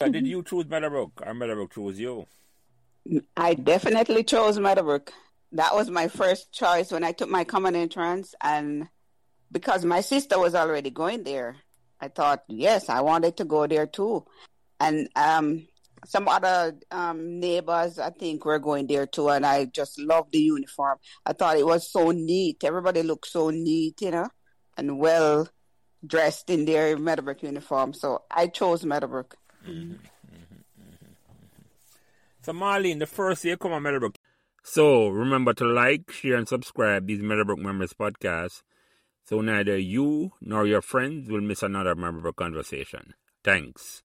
Did you choose Meadowbrook or Meadowbrook chose you? I definitely chose Meadowbrook. That was my first choice when I took my common entrance, and because my sister was already going there, I thought, yes, I wanted to go there too. And um, some other um, neighbors, I think, were going there too, and I just loved the uniform. I thought it was so neat. Everybody looked so neat, you know, and well dressed in their Meadowbrook uniform. So I chose Meadowbrook. So, Marlene, the first year come on Meadowbrook. So, remember to like, share, and subscribe these Meadowbrook Members podcasts so neither you nor your friends will miss another Meadowbrook conversation. Thanks.